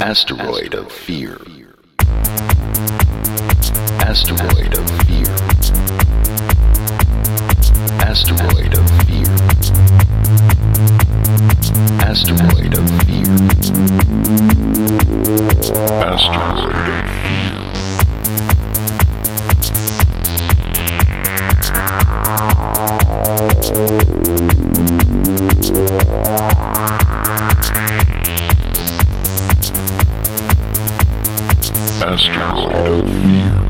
Asteroid of Fear. Asteroid of Fear. Asteroid of Fear. Asteroid of Fear. Asteroid of Fear. Asteroid of Fear.